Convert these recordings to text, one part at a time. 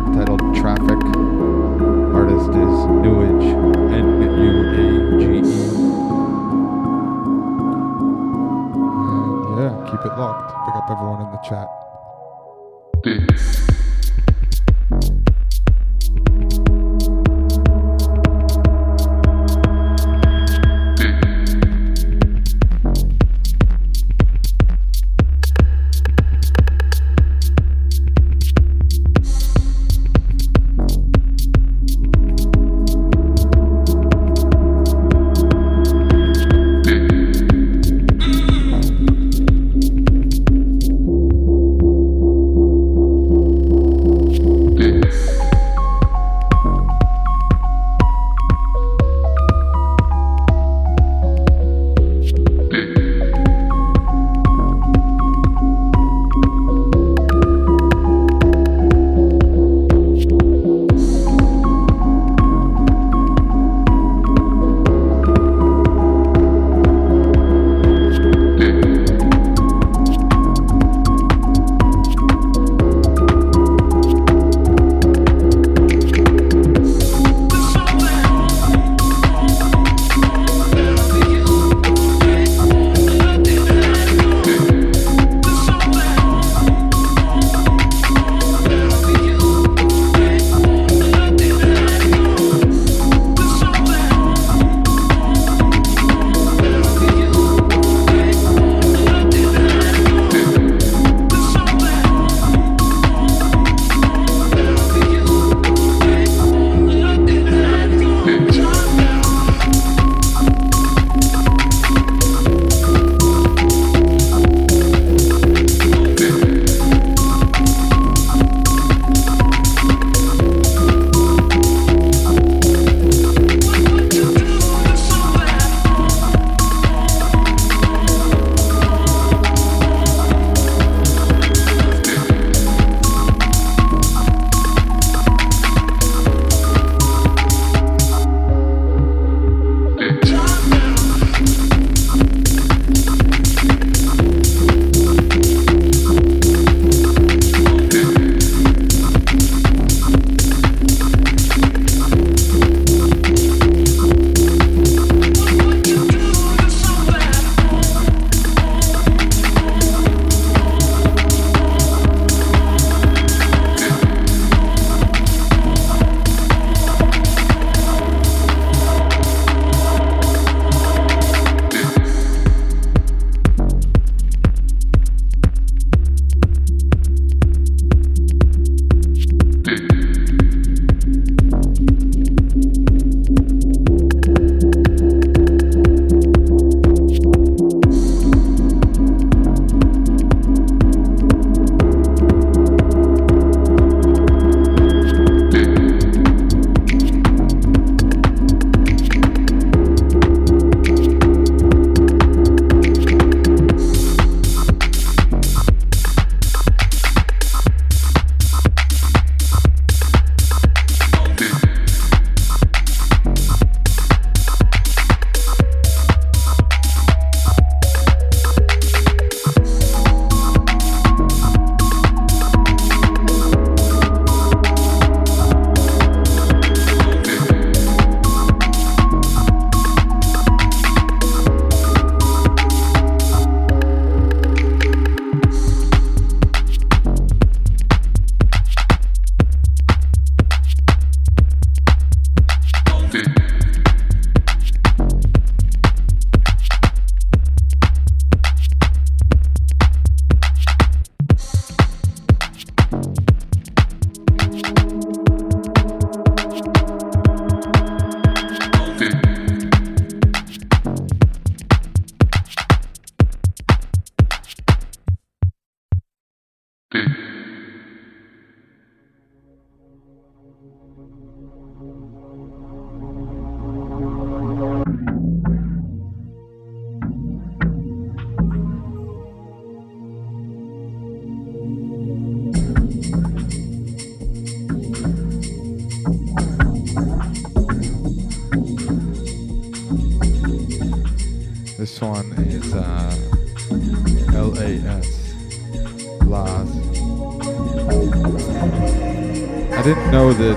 track titled Traffic. Artist is Nuage, N U A G E. And yeah, keep it locked. Pick up everyone in the chat. I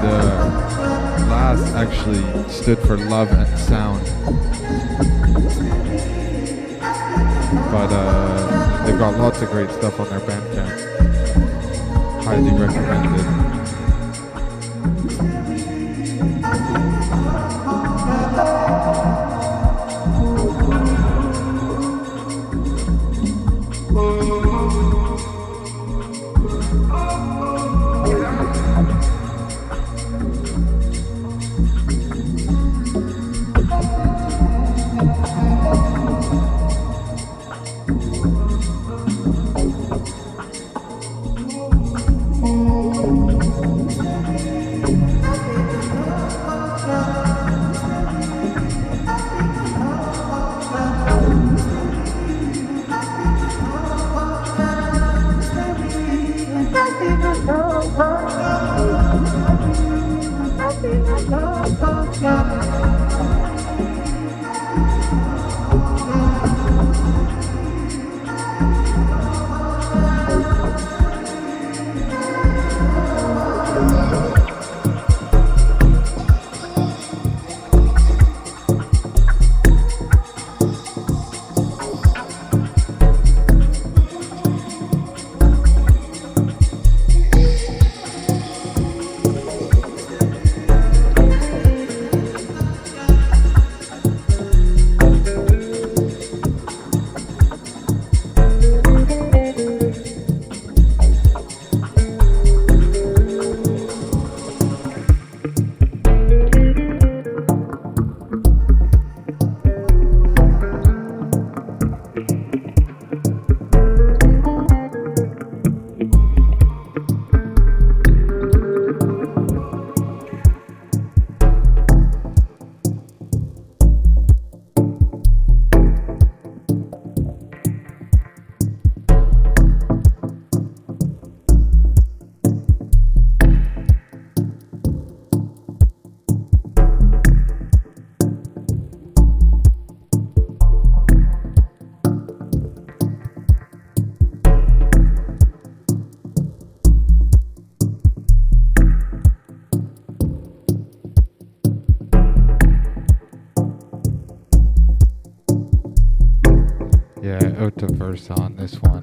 uh, LASS actually stood for Love and Sound. But uh, they've got lots of great stuff on their Bandcamp. Highly recommended. verse on this one.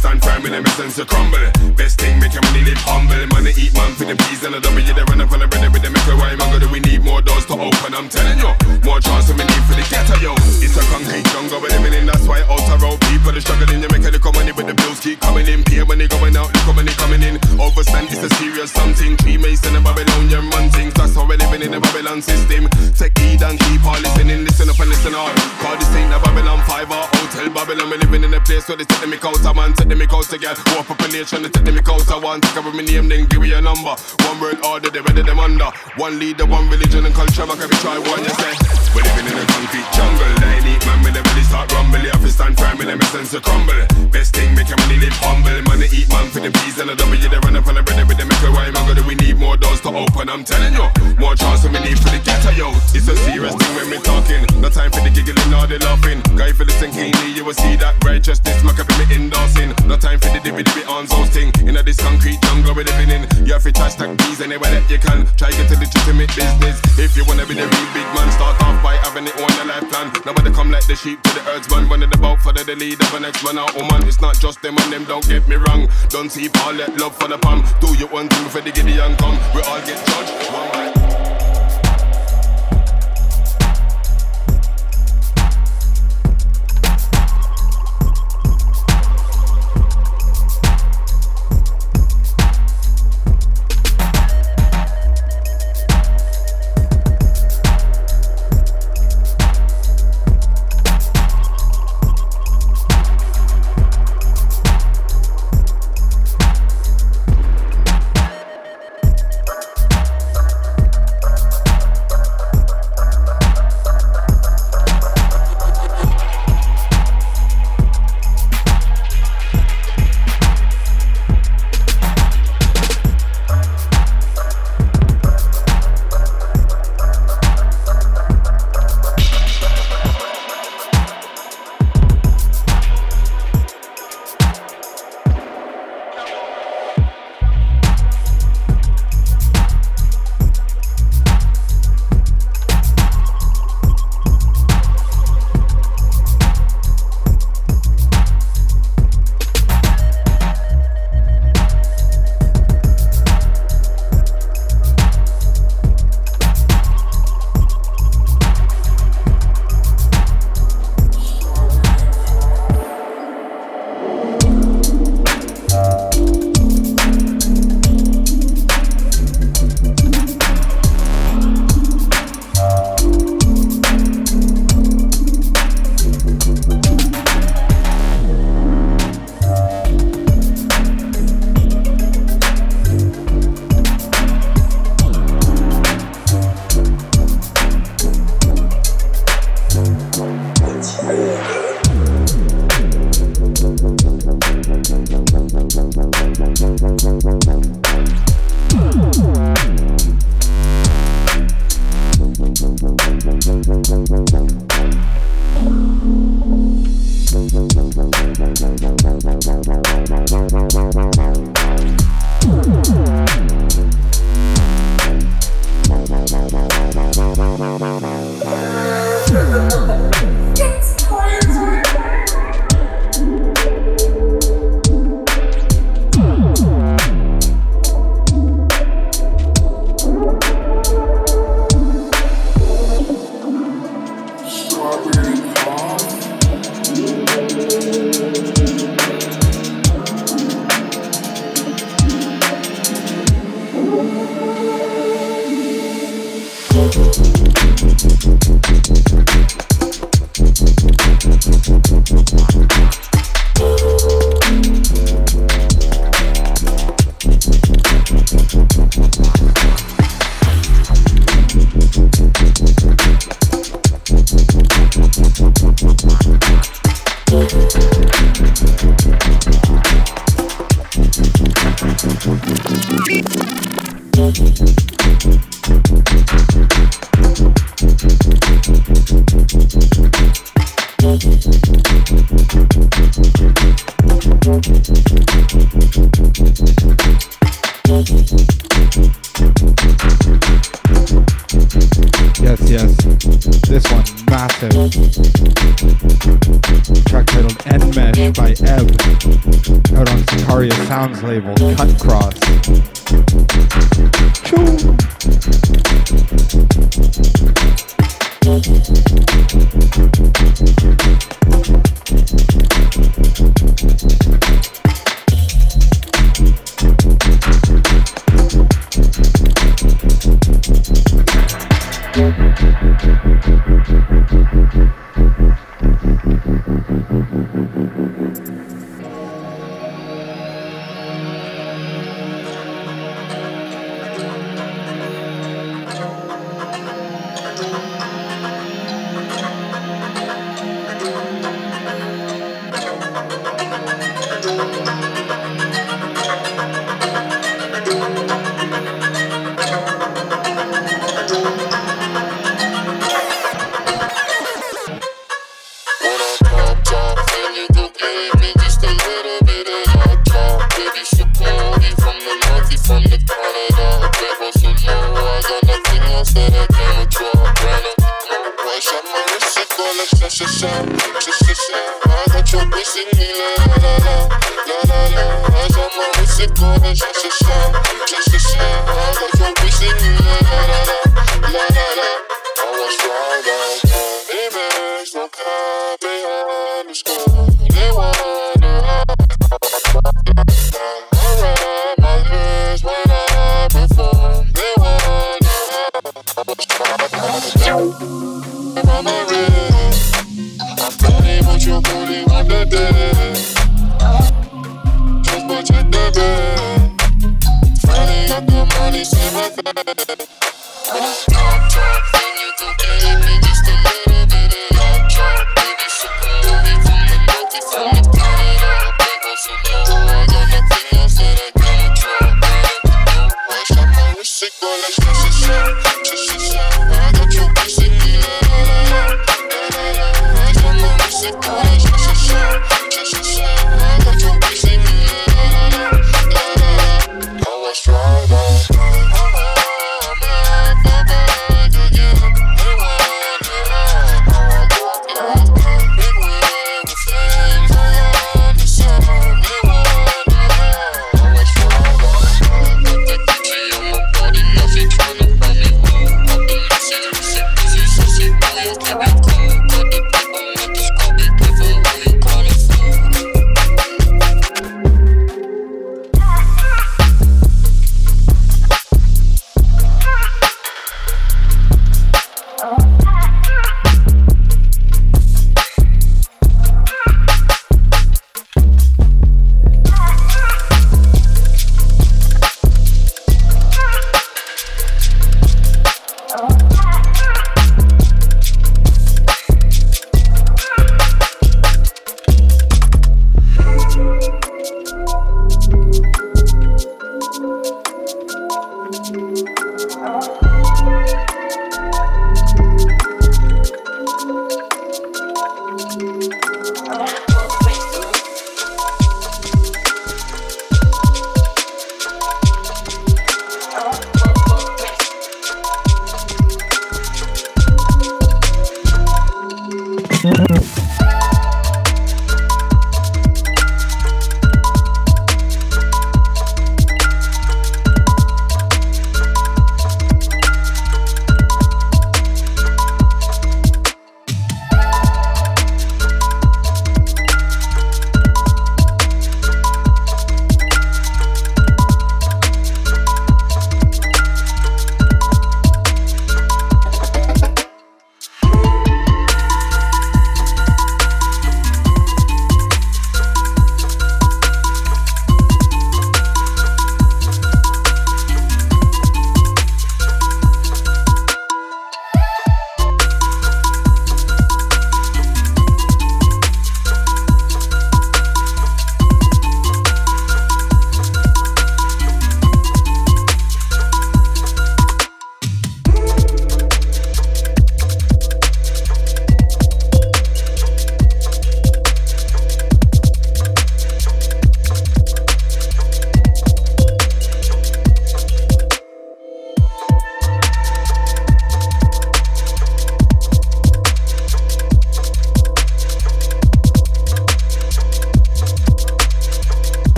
stand firm in the essence to crumble. Best thing, make your money live humble. Money eat man for the bees and the W. They run up on the bread with the metal. Why, man, do we need more doors to open? I'm telling you, more chance than we need for the ghetto, yo. It's a concrete jungle we're living in. That's why outer road people are struggling. You make a little money, but the bills keep coming in. Pay money going out, little money coming in. Overstand, it's a serious something. Tree mason and Babylonian run things. That's how we living in the Babylon system. Take heed and keep on listening. Listen up and listen hard. Call this ain't the Babylon 5 or Hotel Babylon. we living in a place where they set me make out a man. Take nation, they take them out of one. Take over my name, then give me a number. One word order, they ready them under. One leader, one religion and culture, I can be try one, you say. We're living in a concrete jungle. They need man with the belly start rumble. You have to stand firm in them essence to crumble. Best thing, make a money live humble. Money eat man for the peas and the W. They run up on the bread with the make a rhyme. I got we need more doors to open. I'm telling you, more chance than we need for the ghetto, yo. It's a serious thing when we talking. No time for the giggling or the laughing. Guy for the keenly, you will see that righteousness. Up in me endorsing. No time for the dibby dibby on those thing. In a this concrete jungle we're living in. You have to hashtag bees anywhere that you can. Try to get to the legitimate business. If you wanna be the real big man, start off by having it on your life plan. Nobody come like the sheep to the herdsman. Running boat for the, the lead of a next man out, woman. It's not just them and them, don't get me wrong. Don't see all that love for the palm. Do you one thing for the Gideon come? We all get judged. One by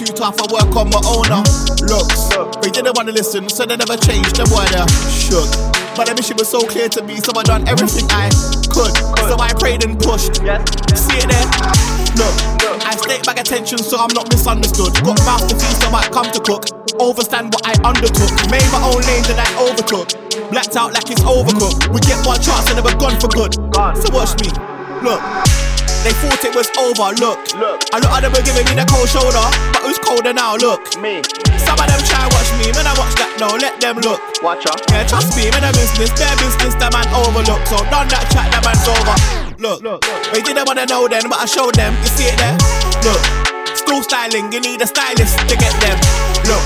too tough, I work on my owner. Uh. Looks, they didn't wanna listen, so they never changed. Them boy they uh. shook. But the mission was so clear to me, so I done everything I could. So I prayed and pushed. See it there? Look, I stayed back attention so I'm not misunderstood. Got mouth to feast, so I come to cook. Overstand what I undertook. Made my own lane that I overtook. Blacked out like it's overcooked. We get one chance and never gone for good. So watch me. Look. They thought it was over, look. Look. A lot of them were giving me the cold shoulder, but who's colder now? Look. Me. Some of them try watch me, when I watch that, no, let them look. Watch out. Yeah, trust me, man, a business, their business, the man overlook. So done that chat, the man's over. Look, look, look. They didn't wanna know then, but I showed them. You see it there? Look. School styling, you need a stylist to get them. Look.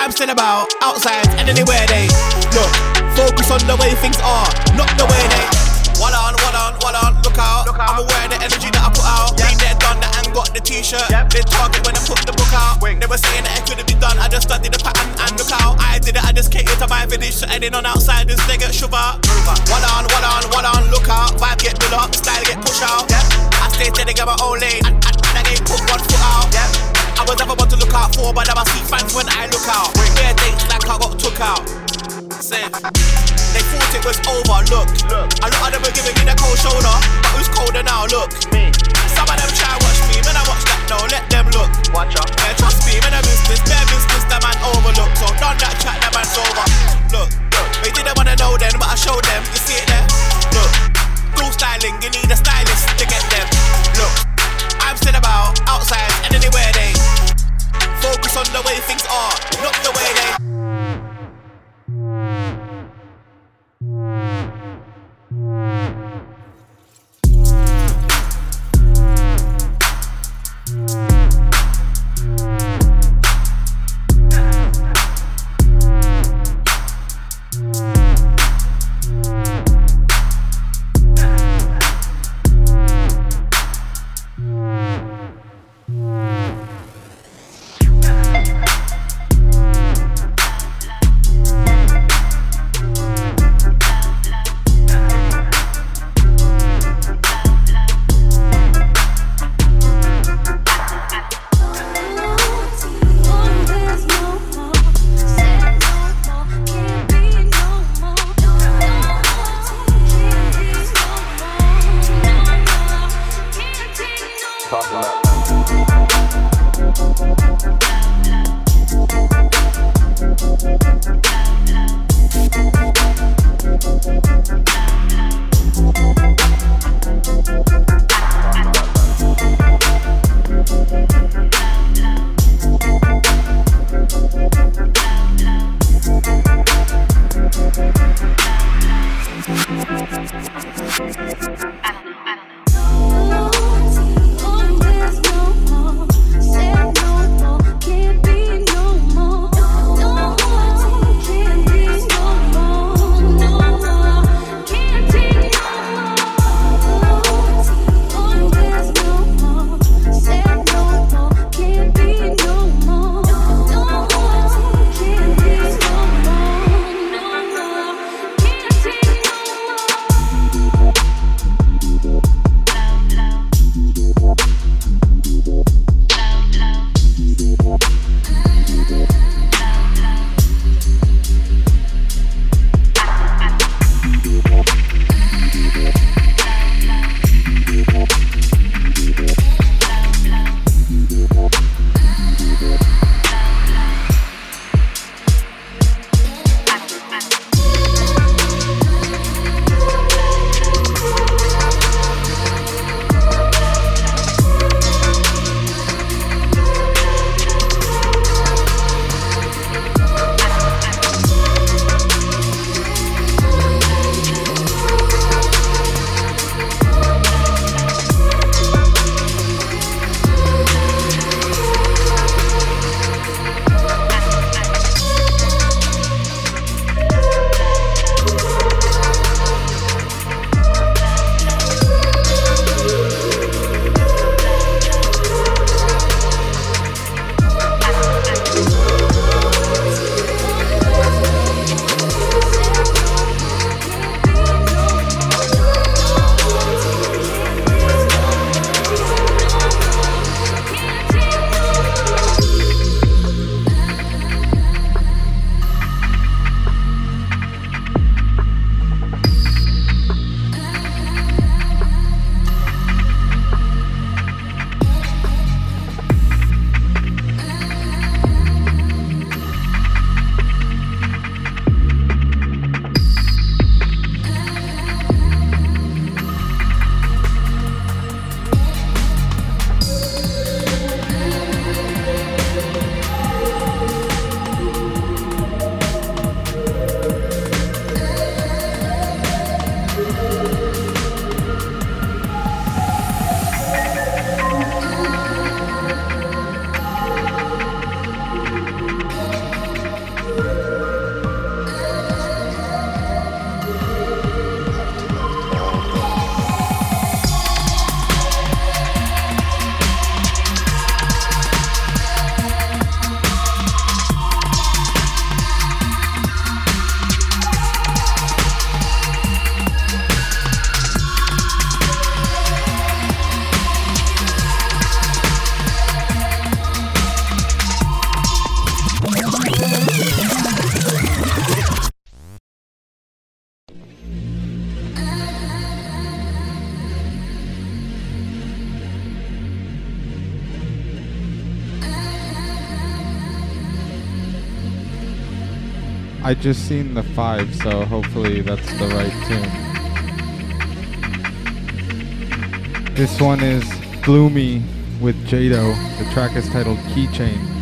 I'm still about outside and anywhere they look. Focus on the way things are, not the way they. One on, one on, one on, look out. Look out. I'm aware of the energy that I put out. Yep. Been there, done that, and got the t-shirt. Yep. They target when I put the book out. Wing. They were saying that it couldn't be done. I just studied the pattern and look out. I did it, I just catered to my village. So heading on outsiders, they get shove out. One on, one on, one on, look out. Vibe get built up, style get push out. Yep. I stay steady, get my own lane. And, and, and I ain't put one foot out. Yep. I was never one to look out for, but now I see fans when I look out. Bare dates like I got took out. Safe. They thought it was over, look. look. A lot of them were giving me the cold shoulder, but who's colder now, look. Me. Some of them try watch me, when I watch that, no, let them look. Watch out. Yeah, trust me, when I business, bare business, that man overlook. So done that chat, that man's over. Look, look. They didn't wanna know then, but I showed them, you see it there? Look. Dual styling, you need a stylist to get them. Look, I'm still about outside and anywhere they focus on the way things are, not the way they. I just seen the five, so hopefully that's the right tune. This one is Gloomy with Jado. The track is titled Keychain.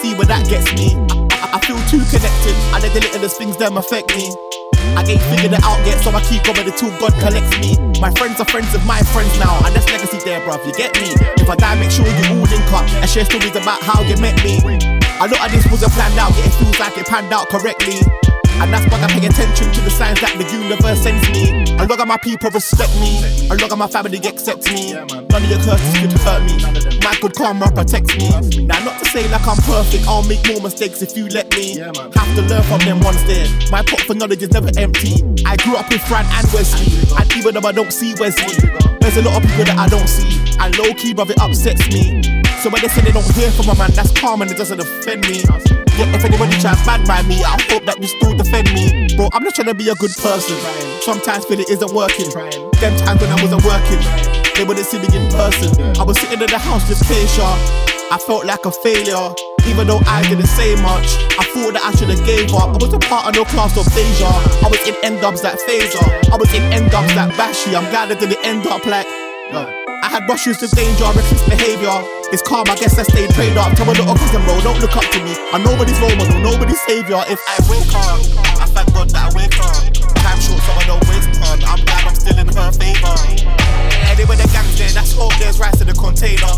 See where that gets me. I, I feel too connected. I let the littlest things them affect me. I ain't figured it out yet, so I keep going until God collects me. My friends are friends of my friends now, and that's legacy there, bruv. You get me? If I die, make sure you all link up and share stories about how you met me. A lot of this wasn't planned out, yet it feels like it panned out correctly. And that's why I pay attention to the signs that the universe sends me. A lot of my people respect me. A lot of my family accepts me. None of your curses could hurt me. My good karma protects me. Now, not to say like I'm perfect, I'll make more mistakes if you let me. Have to learn from them ones there. My pot for knowledge is never empty. I grew up with Fran and Wesley. And even though I don't see Wesley, there's a lot of people that I don't see. And low key, brother, it upsets me. So when they say they don't hear from a man, that's calm and it doesn't offend me. Yeah, if anybody tries bad by me, I hope that you still defend me. Bro, I'm not trying to be a good person. Sometimes feel it isn't working. Them times when I wasn't working, they wouldn't see me in person. I was sitting in the house just Keisha. I felt like a failure. Even though I didn't say much, I thought that I should have gave up. I was a part of no class of Deja. I was in end dubs like Phaser. I was in end dubs like Bashy. I'm glad I didn't end up like. I had rushes of danger, reckless behavior. It's calm, I guess I stayed prayed up. Tell a little cousin, bro, don't look up to me. I'm nobody's role model, nobody's savior. If I wake up, I thank God that I wake up. Time short, so I don't waste time. I'm I'm still in her favor. Anyway, the gang's there, that's hope there's rice in the container.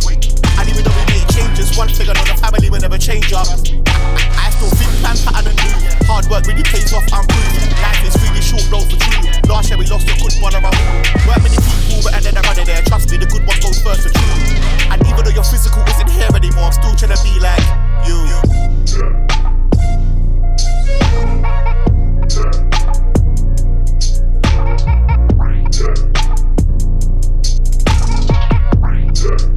And even though we make changes, one I know the family will never change up. I still think plan, pattern, and do. Hard work really pays off, I'm proof. Life is really short, though, for true. Last year we lost a good one around. Weren't many people, but then I got it there. Trust me, the good one goes first for true. And even though your physical isn't here anymore, I'm still trying to be like you. Rhythm be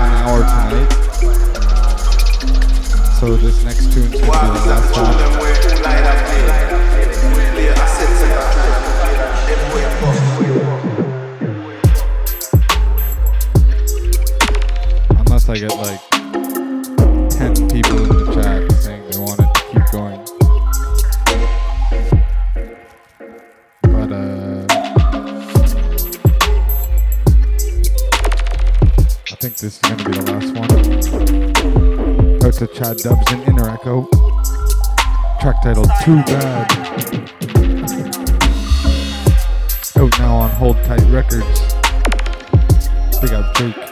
an hour tonight. So this next tune's gonna be the last one. Unless I get like to Chad Dubs and Inner Echo. Track titled Too Bad. Out now on Hold Tight Records. Big up Jake.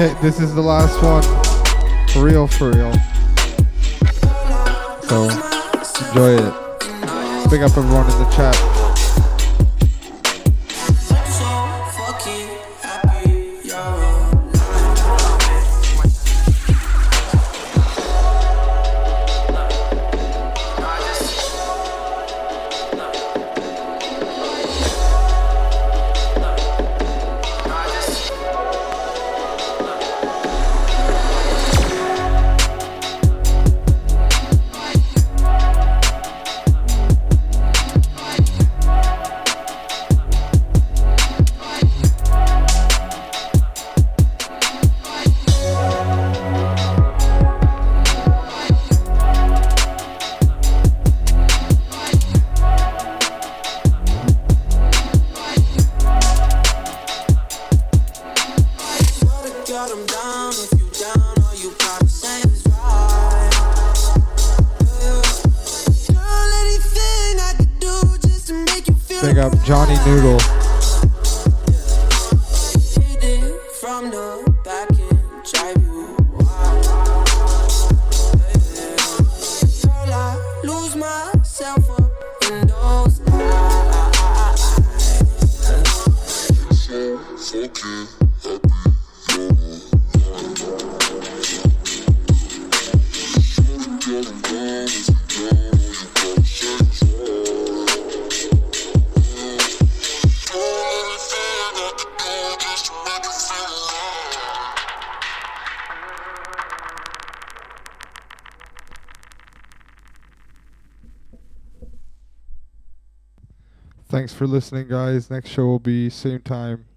Okay, this is the last one. For real, for real. So, enjoy it. Big up everyone in the chat. Thanks for listening, guys. Next show will be same time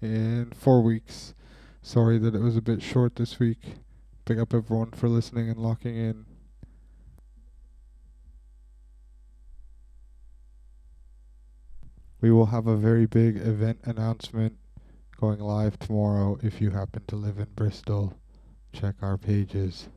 in four weeks. Sorry that it was a bit short this week. Big up everyone for listening and locking in. We will have a very big event announcement going live tomorrow. If you happen to live in Bristol, check our pages.